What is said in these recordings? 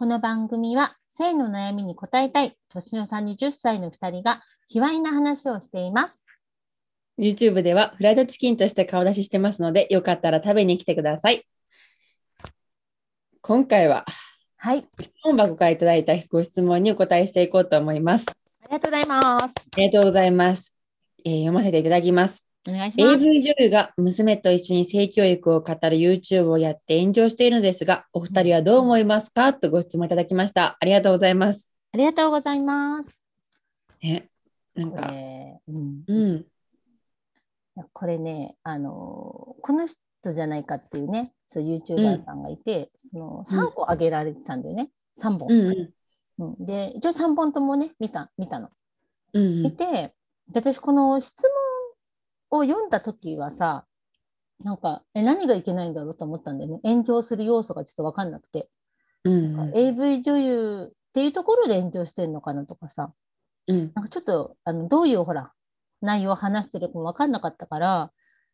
この番組は性の悩みに答えたい年の差20歳の2人が卑猥な話をしています。YouTube ではフライドチキンとして顔出ししてますので、よかったら食べに来てください。今回ははい、質問箱からいただいたご質問にお答えしていこうと思います。ありがとうございます。ありがとうございます。えー読ませていただきます。お願いします。AV 女優が娘と一緒に性教育を語る YouTube をやって炎上しているのですが、お二人はどう思いますか？とご質問いただきました。ありがとうございます。ありがとうございます。ね、なんこか、れ,、うん、うん、これね、あのこの人じゃないかっていうね、そう YouTuber さんがいて、その3個あげられてたんだよね。3本、うん、うんうんで、一応3本ともね、見た見たの。うん、見て、で私この質問を読んだ時はさ、なんかえ何がいけないんだろうと思ったんだよね。炎上する要素がちょっと分かんなくて、うん、AV 女優っていうところで炎上してるのかなとかさ、うん、なんかちょっとあのどういうほら内容を話してるかも分かんなかったから、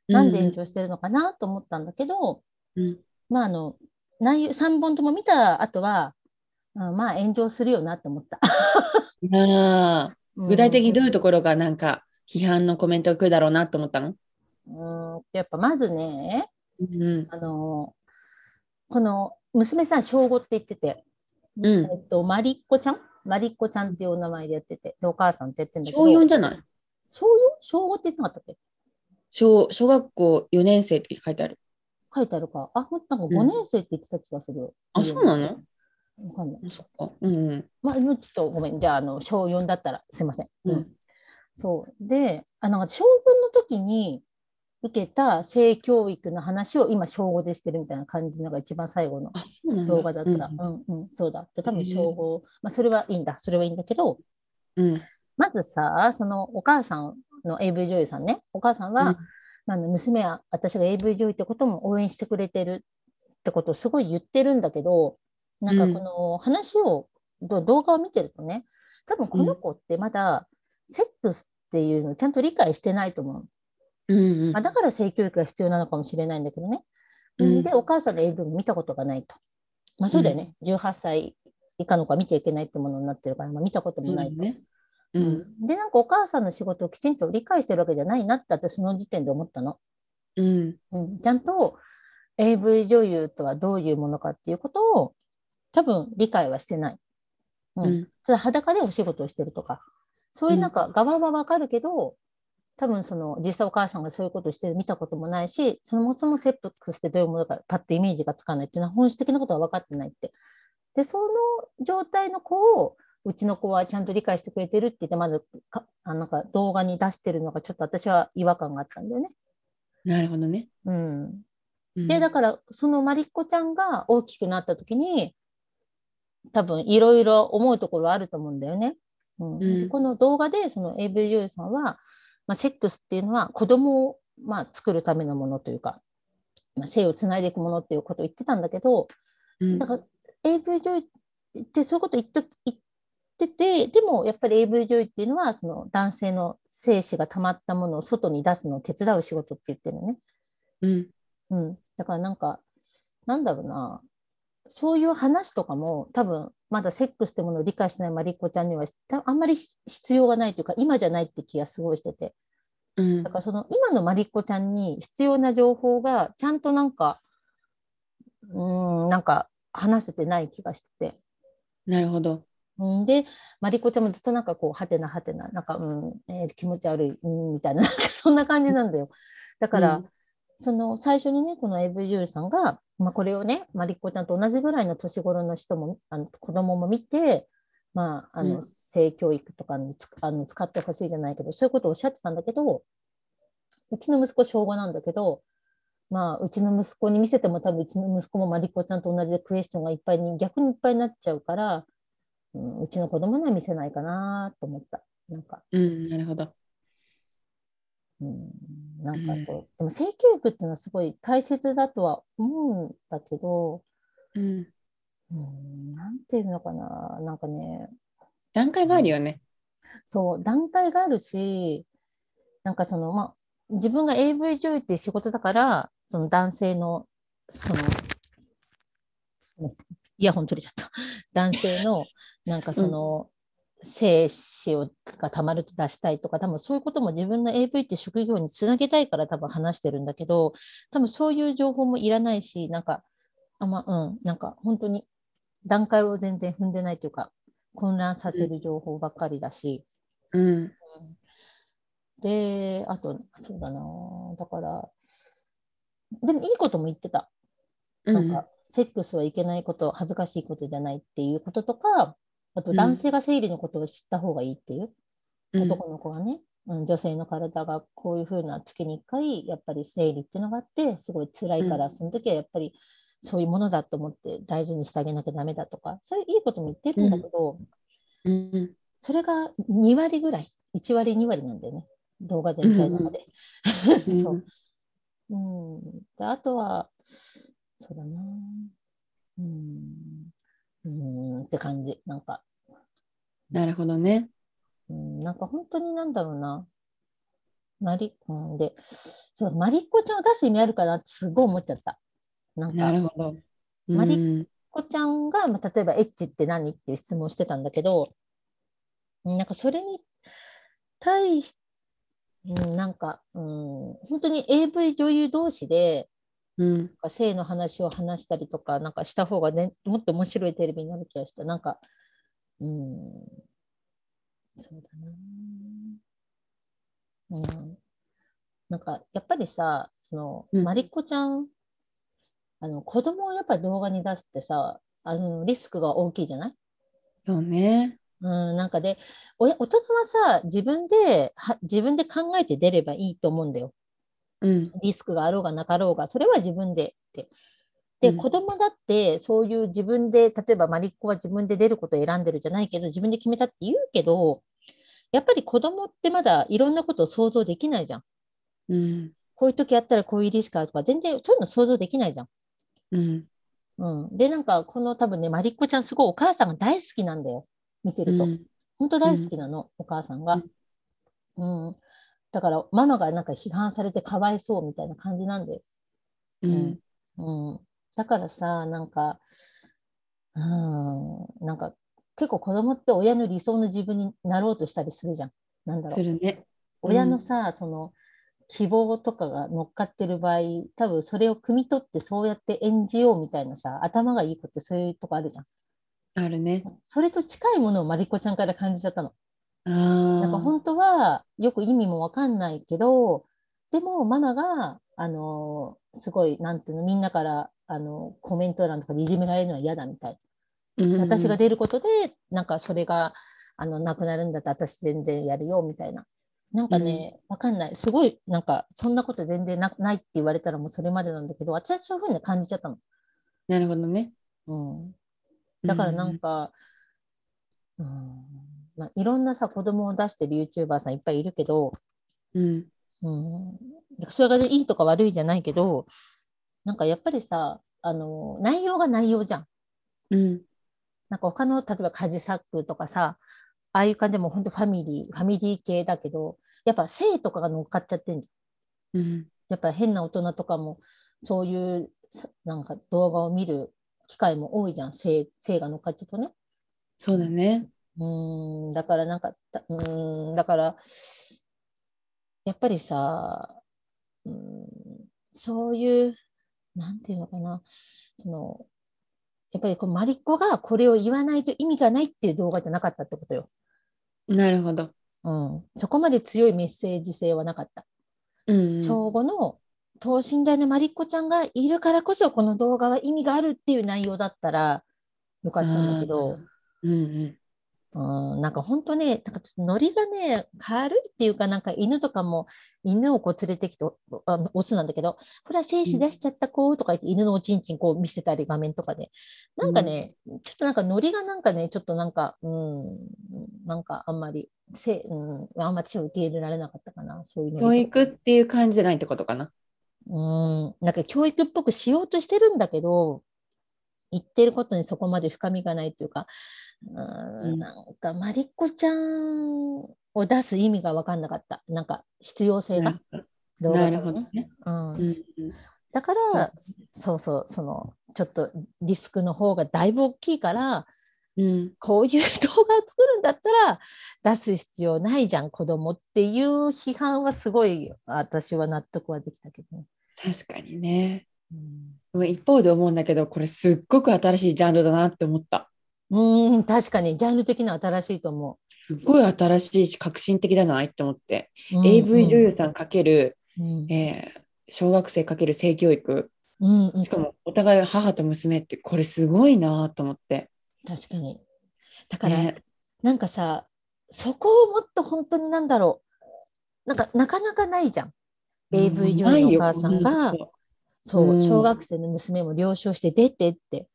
なんで炎上してるのかなと思ったんだけど、うん、まああの内容3本とも見た後は、あまあ炎上するよなって思った。ああ、具体的にどういうとところがなんか批判のコメントが来るだろうなと思ったの？うんやっぱまずね、うん、あのこの娘さん小5って言ってて、うんえっと、マリッコちゃん？マリッコちゃんっていうお名前でやってて、でお母さんって言ってんだけど、小4じゃない？小 4? 小5って言ってなかったっけ？小小学校4年生って書いてある。書いてあるか。あ、なんかうん5年生って言ってた気がするよ。あ、そうなの？わかんない。あそっか。うんうん。まあ、ちょっとごめん。じゃあ、あの、小4だったらすいません。うん。そう。で、あの、小5の時に受けた性教育の話を今、小5でしてるみたいな感じのが一番最後の。動画だった。ううん、うん、そうだ。で、多分小5、まあ、それはいいんだ。それはいいんだけど、うん。まずさ、そのお母さんの AV 女優さんね、お母さんは、うんまああの娘は私が AV 女優ってことも応援してくれてるってことをすごい言ってるんだけど、なんかこの話を、ど動画を見てるとね、多分この子ってまだセックスっていうのをちゃんと理解してないと思う。うんうんまあ、だから性教育が必要なのかもしれないんだけどね。うんで、お母さんの AV も見たことがないと。まあそうだよね。18歳以下の子は見ちゃいけないってものになってるから、まあ、見たこともないと。ね。うん。で、なんかお母さんの仕事をきちんと理解してるわけじゃないなって私その時点で思ったの。うん。うん、ちゃんと AV 女優とはどういうものかっていうことを多分理解はしてない。ううんん。ただ裸でお仕事をしてるとか、そういうなんか側はわかるけど、多分その実際お母さんがそういうことをしてる見たこともないし、そもそもセックスってどういうものかパッとイメージがつかないっていうのは本質的なことは分かってないって。で、その状態の子をうちの子はちゃんと理解してくれてるって言って、まずかあなんか動画に出してるのがちょっと私は違和感があったんだよね。なるほどね。うん。うんで、だから、そのマリッコちゃんが大きくなった時に、多分いろいろ思うところあると思うんだよね。うん。うん。でこの動画で、その AV 女優さんは、まあ、セックスっていうのは子供を、まあ、作るためのものというか、まあ、性をつないでいくものっていうことを言ってたんだけど、うん。だから AV 女優ってそういうこと言っと言ってて、でもやっぱり AV 女優っていうのは、その男性の精子が溜まったものを外に出すのを手伝う仕事って言ってるのね。うん。うん、だからなんか、なんだろうな、そういう話とかも多分まだセックスってものを理解しないマリッコちゃんにはたあんまり必要がないというか、今じゃないって気がすごいしてて。うんだからその今のマリッコちゃんに必要な情報がちゃんとなんか、うーん、なんか話せてない気がしてて。なるほど。うんで、マリコちゃんもずっとなんかこう、はてなはてな、なんか、うん、えー気持ち悪い、うん、みたいな、そんな感じなんだよ。だから、うんその最初にね、この AV 女優さんが、まあ、これをね、マリコちゃんと同じぐらいの年頃の人も、あの子供も見て、まあ、あの、うん性教育とかにつあの使ってほしいじゃないけど、そういうことをおっしゃってたんだけど、うちの息子小5なんだけど、まあ、うちの息子に見せても多分うちの息子もマリコちゃんと同じでクエスチョンがいっぱいに逆にいっぱいになっちゃうから、うん、うちの子供には見せないかなと思った。なんか、うん。なるほど。うん、なんかうんそう。でも性教育っていうのはすごい大切だとは思うんだけど、うん。うん、なんていうのかな、なんかね、段階があるよね。そう、段階があるし、なんかその、まあ、自分が AV 女優っていう仕事だから、その男性の、その、ねイヤホン取れちゃった。男性のなんかその、精子をがたまると出したいとか多分そういうことも自分の AV って職業につなげたいから多分話してるんだけど多分そういう情報もいらないしなんかあまうんなんか本当に段階を全然踏んでないというか混乱させる情報ばっかりだし、うん。であとそうだなだからでもいいことも言ってたうん。なんか、セックスはいけないこと、恥ずかしいことじゃないっていうこととか、あとうん。男性が生理のことを知った方がいいっていう、うん。男の子がね、うん、女性の体がこういうふうな月に1回、やっぱり生理っていうのがあって、すごい辛いから、うん。その時はやっぱりそういうものだと思って大事にしてあげなきゃダメだとか、そういういいことも言ってるんだけど、うん。それが2割ぐらい、1割、2割なんだよね、動画全体の中で。うん。そう。うん、であとは、そうだな。うん、うんって感じ。なんか、なるほどね。うん、なんか本当になんだろうな。マリ、うん、で、そう、マリッコちゃんを出す意味あるかなってすごい思っちゃった。なんか、なるほど。マリうんコちゃんが、まあ、例えばエッチって何っていう質問をしてたんだけど、うんなんかそれに対し、うん、なんか、うん、本当に AV 女優同士で、うん。性の話を話したりとか、なんかした方がね、もっと面白いテレビになる気がした。なんか、うん、そうだな。うん。なんか、やっぱりさ、その、うんマリッコちゃん、あの、子供をやっぱり動画に出すってさ、あの、リスクが大きいじゃない？そうね。うん、なんかで、おや大人はさ、自分で、は、自分で考えて出ればいいと思うんだよ。うん。リスクがあろうがなかろうが、それは自分でって。で、うん子供だって、そういう自分で、例えばマリッコは自分で出ることを選んでるじゃないけど、自分で決めたって言うけど、やっぱり子供ってまだいろんなことを想像できないじゃん。うん。こういう時やったらこういうリスクあるとか、全然そういうの想像できないじゃん。うん。うん。で、なんか、この多分ね、マリッコちゃんすごいお母さんが大好きなんだよ。見てると。うん本当大好きなの、お母さんが。うん。だから、ママがなんか批判されてかわいそうみたいな感じなんだよ。うん。うん。だからさ、なんか、うん、なんか、結構子供って親の理想の自分になろうとしたりするじゃん。なんだろう。するね。親のさ、その、希望とかが乗っかってる場合、多分それを汲み取ってそうやって演じようみたいなさ、頭がいい子ってそういうとこあるじゃん。あるね。それと近いものをマリコちゃんから感じちゃったの。なんか本当はよく意味もわかんないけど、でもママが、あのすごい、なんていうの、みんなから、あのコメント欄とかでいじめられるのは嫌だみたい。うん私が出ることで、なんかそれが、あの、なくなるんだったら私全然やるよみたいな。なんかね、わかんない。すごい、なんか、そんなこと全然なないって言われたらもうそれまでなんだけど、私はそういうふうに感じちゃったの。なるほどね。うん。だからなんか、うんまあ、いろんなさ、子供を出してる YouTuber さんいっぱいいるけど、うん。うん、それがいいとか悪いじゃないけど、なんかやっぱりさ、あの、内容が内容じゃん。うん。なんか他の、例えば家事作とかさ、ああいう感じでも本当ファミリー、ファミリー系だけど、やっぱ性とかが乗っかっちゃってんじゃん。うん。やっぱ変な大人とかも、そういうさなんか動画を見る機会も多いじゃん、性性が乗っかっちゃうとね。そうだね。うーん、だからなんか、だうーん、だから、やっぱりさ、うーん、そういう、なんていうのかな、その、やっぱりこうマリッコがこれを言わないと意味がないっていう動画じゃなかったってことよ。なるほど。うん、そこまで強いメッセージ性はなかった。うん。小5の等身大のマリッコちゃんがいるからこそこの動画は意味があるっていう内容だったらよかったんだけど、うんうん。うん、なんか本当ね、なんかノリがね、軽いっていうか、なんか犬とかも、犬をこう連れてきて、おあのオスなんだけど、ほら、精子出しちゃった子とか言って、犬のおちんちんこう見せたり、画面とかで。なんかね、ちょっとなんかノリがなんかね、ちょっとなんか、うん、なんかあんまり、せうん、あんまり受け入れられなかったかな、そういうの。教育っていう感じじゃないってことかな。うん、なんか教育っぽくしようとしてるんだけど、言ってることにそこまで深みがないというか、うんうんなんかマリッコちゃんを出す意味が分かんなかった。なんか必要性が。なるほどね。うんうんうんだから、そうそう、その、ちょっとリスクの方がだいぶ大きいから、うん、こういう動画を作るんだったら出す必要ないじゃん子供っていう批判はすごい私は納得はできたけどね。確かにね。うん一方で思うんだけど、これすっごく新しいジャンルだなって思った。うん、確かにジャンル的には新しいと思すっごい新しいし革新的だなって思って、う。うん AV 女優さんかける、うんえー小学生かける性教育うんうんしかもお互い母と娘ってこれすごいなと思って。確かに。だから、ねなんかさ、そこをもっと本当になんだろう。なんかなかなかないじゃん。AV 女優のお母さんが、そう、うん小学生の娘も了承して出てって。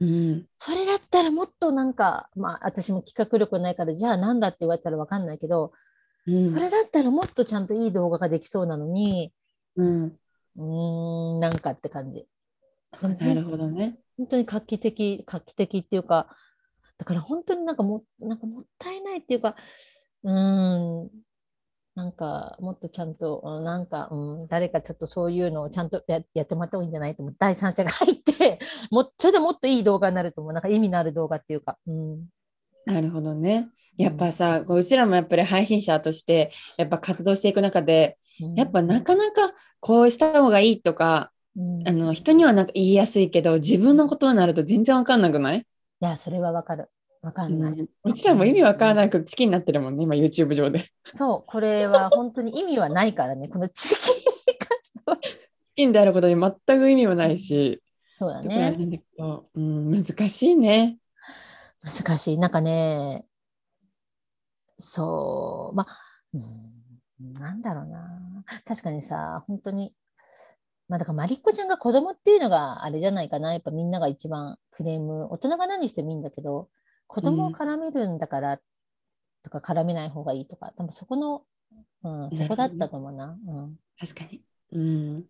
うん、それだったらもっとなんか、まあ私も企画力ないから、じゃあなんだって言われたらわかんないけど、うん、それだったらもっとちゃんといい動画ができそうなのに、うん、うーん、なんかって感じ。なるほどね。本当に画期的、画期的っていうか、だから本当になんかもなんかもったいないっていうか、うーん、なんかもっとちゃんと、うんなんか、うん、誰かちょっとそういうのをちゃんとややってもらった方がいいんじゃないと思う。第三者が入って、もっそれでもっといい動画になると思う。なんか意味のある動画っていうか。うん、なるほどね。やっぱさ、こううちらもやっぱり配信者としてやっぱ活動していく中で、やっぱなかなかこうした方がいいとか、うん、あいの人にはなんか言いやすいけど自分のことになると全然わかんなくない、や、それはわかる。わかんない。うんうちらも意味わからなくチキになってるもんね今 YouTube 上で。そう、これは本当に意味はないからね。このチキンに関しては。チキンであることに全く意味もないし、そうだね。んだけど、うん、難しいね。難しい。なんかね、そう、まあ、うん、なんだろうな。確かにさ、本当に、まあだからマリッコちゃんが子供っていうのがあれじゃないかな。やっぱみんなが一番クレーム、大人が何してもいいんだけど、子供を絡めるんだから、とか絡めない方がいいとか、多分そこの、うん、そこだったと思うな。うん確かに。うん。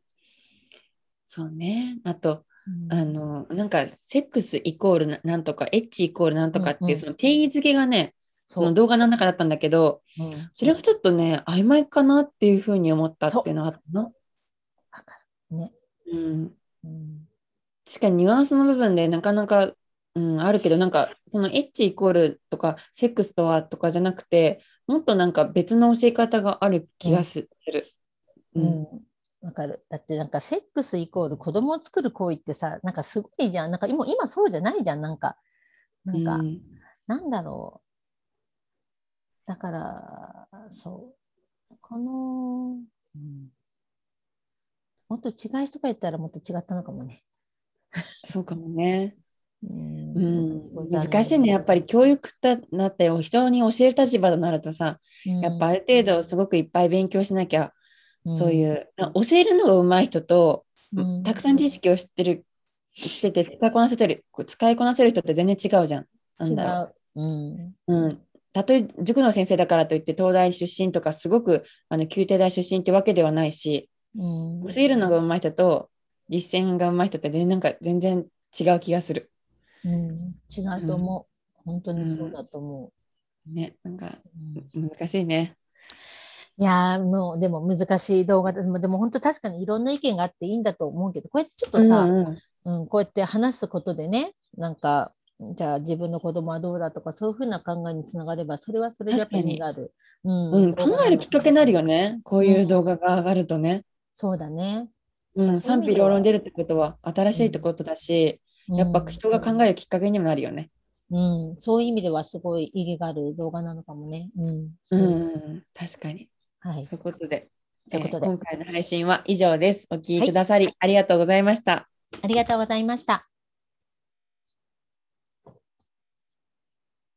そうね。あと、うんあの、なんか、セックスイコールななんとか、エッチイコールなんとかっていう、その定義づけがね、その動画の中だったんだけど、うんそれがちょっとね、曖昧かなっていうふうに思ったっていうのはあったの？ね。うん。うん確かにニュアンスの部分でなかなか、うん、あるけど、なんか、そのエッチイコールとか、セックスとはとかじゃなくて、もっとなんか別の教え方がある気がする。ううんん、わかる。だってなんかセックスイコール子供を作る行為ってさ、なんかすごいじゃん。なんか今今そうじゃないじゃん。なんか、なんか、うんなんだろう。だから、そう。この、うん、もっと違い人がいたらもっと違ったのかもね。そうかもね。うん難しいね。やっぱり教育だなって人に教える立場となるとさ、うんやっぱある程度すごくいっぱい勉強しなきゃ、そういう教えるのが上手い人と、うんたくさん知識を知ってる、知ってて使いこなせてる、使いこなせる人って全然違うじゃん。なんだろう。違う。うんうん、たとえ塾の先生だからといって東大出身とかすごくあの宮廷大出身ってわけではないしうん教えるのが上手い人と実践が上手い人って全なんか全然違う気がする。うん違うと思う。本当にそうだと思ね、なんかう。うん難しいね。いやーもうでも難しい動画ででもでも本当確かにいろんな意見があっていいんだと思うけどこうやってちょっとさ、うんうんうんこうやって話すことでねなんかじゃあ自分の子供はどうだとかそういうふうな考えにつながればそれはそれでやっぱり意味がある、うんうん、考えるきっかけになるよね。ね。こういう動画が上がるとね。そうだね。うん、そういう意味賛否両論出るってことは新しいってことだし、うんやっぱ人が考えるきっかけにもなるよね。うん、そういう意味ではすごい意義がある動画なのかもね。うん。うん、うん、確かに。はい。そういうことで、ということでえー今回の配信は以上です。お聞きくださり、ありがとうございました。ありがとうございました。